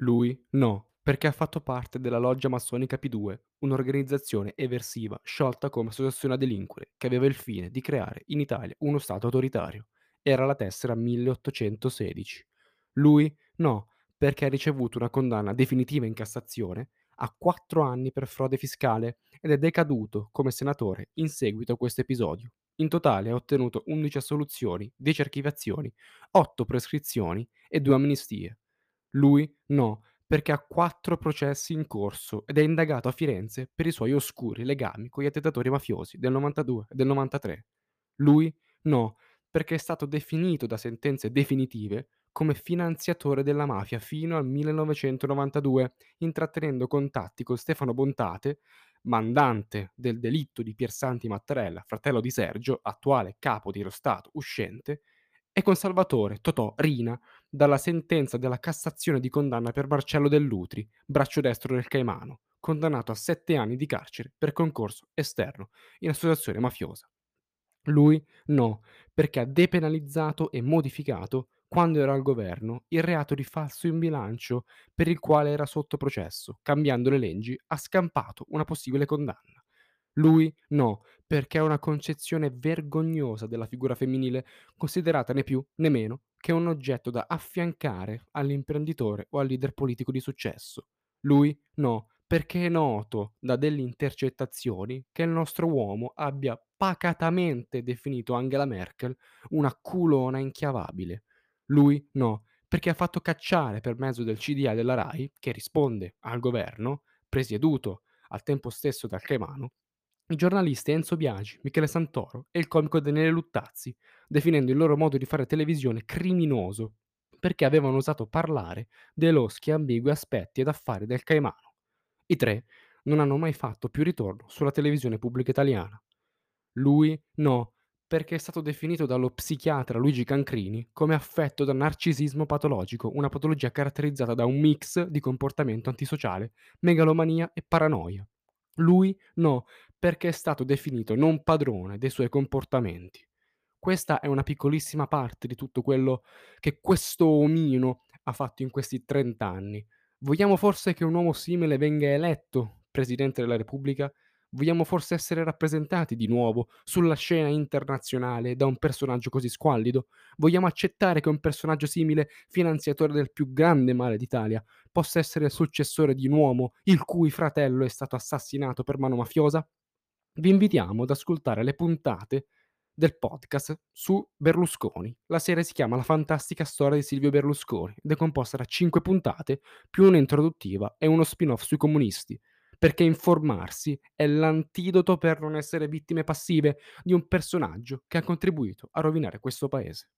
Lui no, perché ha fatto parte della loggia massonica P2, un'organizzazione eversiva sciolta come associazione a delinquere, che aveva il fine di creare in Italia uno Stato autoritario. Era la tessera 1816. Lui no, perché ha ricevuto una condanna definitiva in Cassazione a 4 anni per frode fiscale ed è decaduto come senatore in seguito a questo episodio. In totale ha ottenuto 11 assoluzioni, 10 archiviazioni, 8 prescrizioni e 2 amnistie. Lui no, perché ha 4 processi in corso ed è indagato a Firenze per i suoi oscuri legami con gli attentatori mafiosi del '92 e del '93. Lui no, perché è stato definito da sentenze definitive come finanziatore della mafia fino al 1992, intrattenendo contatti con Stefano Bontate, mandante del delitto di Piersanti Mattarella, fratello di Sergio, attuale capo dello Stato uscente, e con Salvatore Totò Rina dalla sentenza della Cassazione di condanna per Marcello Dell'Utri, braccio destro del Caimano, condannato a 7 anni di carcere per concorso esterno in associazione mafiosa. Lui no, perché ha depenalizzato e modificato, quando era al governo, il reato di falso in bilancio per il quale era sotto processo, cambiando le leggi, ha scampato una possibile condanna. Lui no, perché ha una concezione vergognosa della figura femminile, considerata né più né meno che un oggetto da affiancare all'imprenditore o al leader politico di successo. Lui no, perché è noto da delle intercettazioni che il nostro uomo abbia pacatamente definito Angela Merkel una culona inchiavabile. Lui no, perché ha fatto cacciare per mezzo del CDA della RAI, che risponde al governo, presieduto al tempo stesso dal Caimano, i giornalisti Enzo Biagi, Michele Santoro e il comico Daniele Luttazzi, definendo il loro modo di fare televisione criminoso, perché avevano osato parlare dei loschi ambigui aspetti ed affari del Caimano. I tre non hanno mai fatto più ritorno sulla televisione pubblica italiana. Lui no, perché è stato definito dallo psichiatra Luigi Cancrini come affetto da narcisismo patologico, una patologia caratterizzata da un mix di comportamento antisociale, megalomania e paranoia. Lui no, perché è stato definito non padrone dei suoi comportamenti. Questa è una piccolissima parte di tutto quello che questo omino ha fatto in questi 30 anni. Vogliamo forse che un uomo simile venga eletto Presidente della Repubblica? Vogliamo forse essere rappresentati di nuovo sulla scena internazionale da un personaggio così squallido? Vogliamo accettare che un personaggio simile, finanziatore del più grande male d'Italia, possa essere il successore di un uomo il cui fratello è stato assassinato per mano mafiosa? Vi invitiamo ad ascoltare le puntate del podcast su Berlusconi. La serie si chiama La fantastica storia di Silvio Berlusconi ed è composta da 5 puntate più un'introduttiva e uno spin-off sui comunisti perché informarsi è l'antidoto per non essere vittime passive di un personaggio che ha contribuito a rovinare questo paese.